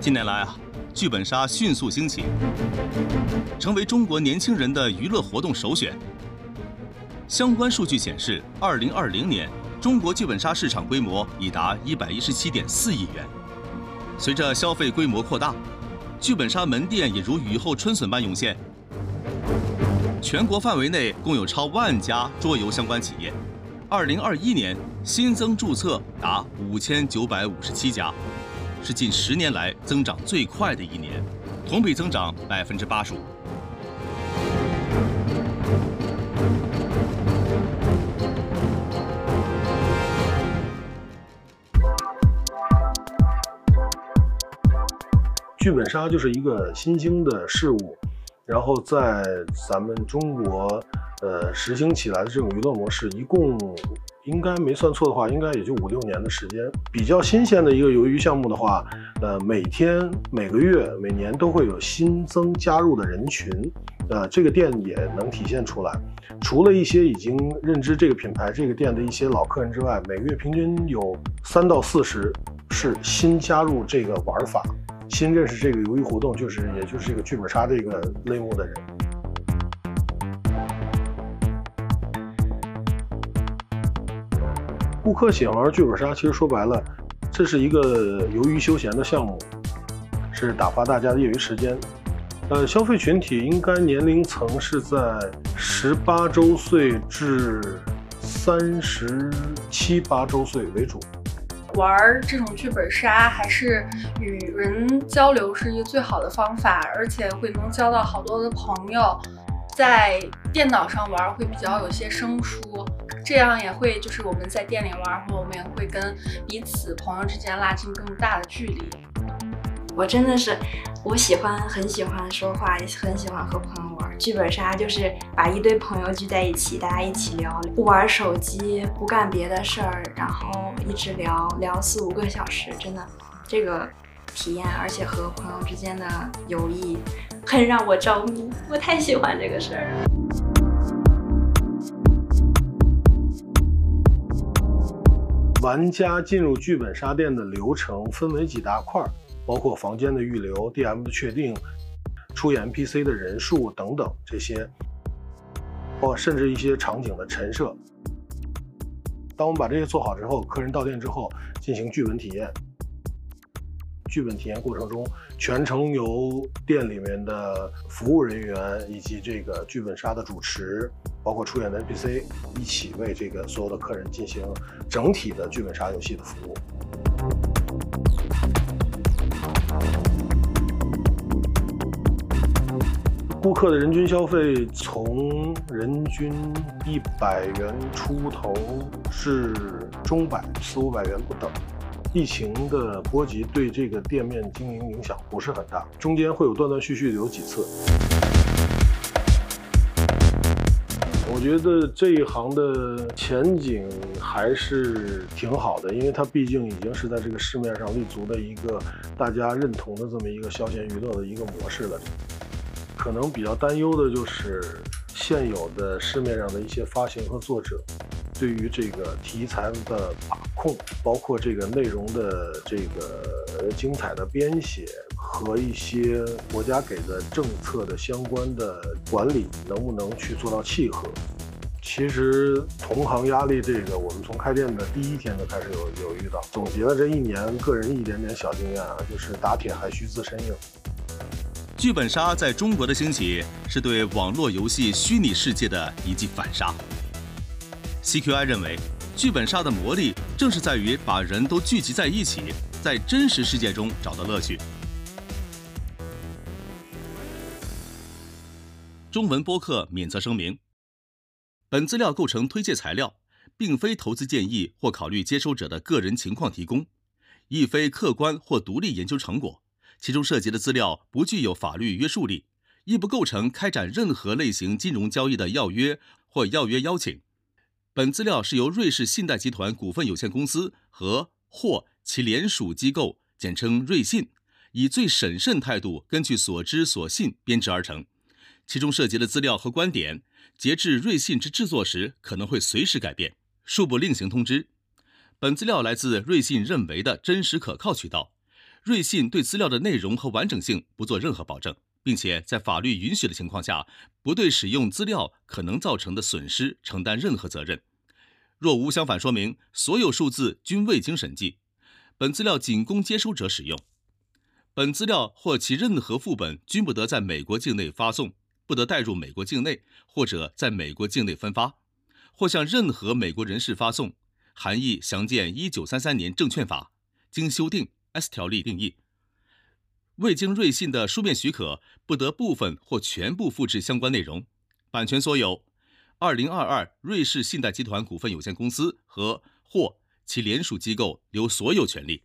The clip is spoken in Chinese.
近年来啊，剧本杀迅速兴起，成为中国年轻人的娱乐活动首选。相关数据显示，二零二零年中国剧本杀市场规模已达一百一十七点四亿元。随着消费规模扩大，剧本杀门店也如雨后春笋般涌现。全国范围内共有超万家桌游相关企业，二零二一年新增注册达五千九百五十七家。是近十年来增长最快的一年，同比增长百分之八十五。剧本杀就是一个新兴的事物，然后在咱们中国，呃，实行起来的这种娱乐模式，一共。应该没算错的话，应该也就五六年的时间。比较新鲜的一个鱿鱼项目的话，呃，每天、每个月、每年都会有新增加入的人群，呃，这个店也能体现出来。除了一些已经认知这个品牌、这个店的一些老客人之外，每个月平均有三到四十是新加入这个玩法、新认识这个鱿鱼活动，就是也就是这个剧本杀这个类目的人。顾客喜欢玩剧本杀，其实说白了，这是一个由于休闲的项目，是打发大家的业余时间。呃，消费群体应该年龄层是在十八周岁至三十七八周岁为主。玩这种剧本杀还是与人交流是一个最好的方法，而且会能交到好多的朋友。在电脑上玩会比较有些生疏。这样也会，就是我们在店里玩，后我们也会跟彼此朋友之间拉近更大的距离。我真的是，我喜欢很喜欢说话，很喜欢和朋友玩剧本杀，就是把一堆朋友聚在一起，大家一起聊，不玩手机，不干别的事儿，然后一直聊聊四五个小时，真的这个体验，而且和朋友之间的友谊，很让我着迷，我太喜欢这个事儿了。玩家进入剧本杀店的流程分为几大块，包括房间的预留、DM 的确定、出演 NPC 的人数等等这些，或甚至一些场景的陈设。当我们把这些做好之后，客人到店之后进行剧本体验。剧本体验过程中，全程由店里面的服务人员以及这个剧本杀的主持，包括出演的 NPC 一起为这个所有的客人进行整体的剧本杀游戏的服务。顾客的人均消费从人均一百元出头至中百四五百元不等。疫情的波及对这个店面经营影响不是很大，中间会有断断续续的有几次。觉得这一行的前景还是挺好的，因为它毕竟已经是在这个市面上立足的一个大家认同的这么一个消闲娱乐的一个模式了。可能比较担忧的就是现有的市面上的一些发行和作者。对于这个题材的把控，包括这个内容的这个精彩的编写和一些国家给的政策的相关的管理，能不能去做到契合？其实同行压力这个，我们从开店的第一天就开始有有遇到。总结了这一年个人一点点小经验啊，就是打铁还需自身硬。剧本杀在中国的兴起，是对网络游戏虚拟世界的一记反杀。CQI 认为，剧本杀的魔力正是在于把人都聚集在一起，在真实世界中找到乐趣。中文播客免责声明：本资料构成推介材料，并非投资建议或考虑接收者的个人情况提供，亦非客观或独立研究成果。其中涉及的资料不具有法律约束力，亦不构成开展任何类型金融交易的要约或要约邀请。本资料是由瑞士信贷集团股份有限公司和或其联属机构（简称瑞信）以最审慎态度，根据所知所信编制而成。其中涉及的资料和观点，截至瑞信之制作时可能会随时改变，恕不另行通知。本资料来自瑞信认为的真实可靠渠道。瑞信对资料的内容和完整性不做任何保证，并且在法律允许的情况下，不对使用资料可能造成的损失承担任何责任。若无相反说明，所有数字均未经审计，本资料仅供接收者使用。本资料或其任何副本均不得在美国境内发送，不得带入美国境内或者在美国境内分发，或向任何美国人士发送。含义详见一九三三年证券法，经修订 S 条例定义。未经瑞信的书面许可，不得部分或全部复制相关内容。版权所有。二零二二瑞士信贷集团股份有限公司和或其联属机构留所有权利。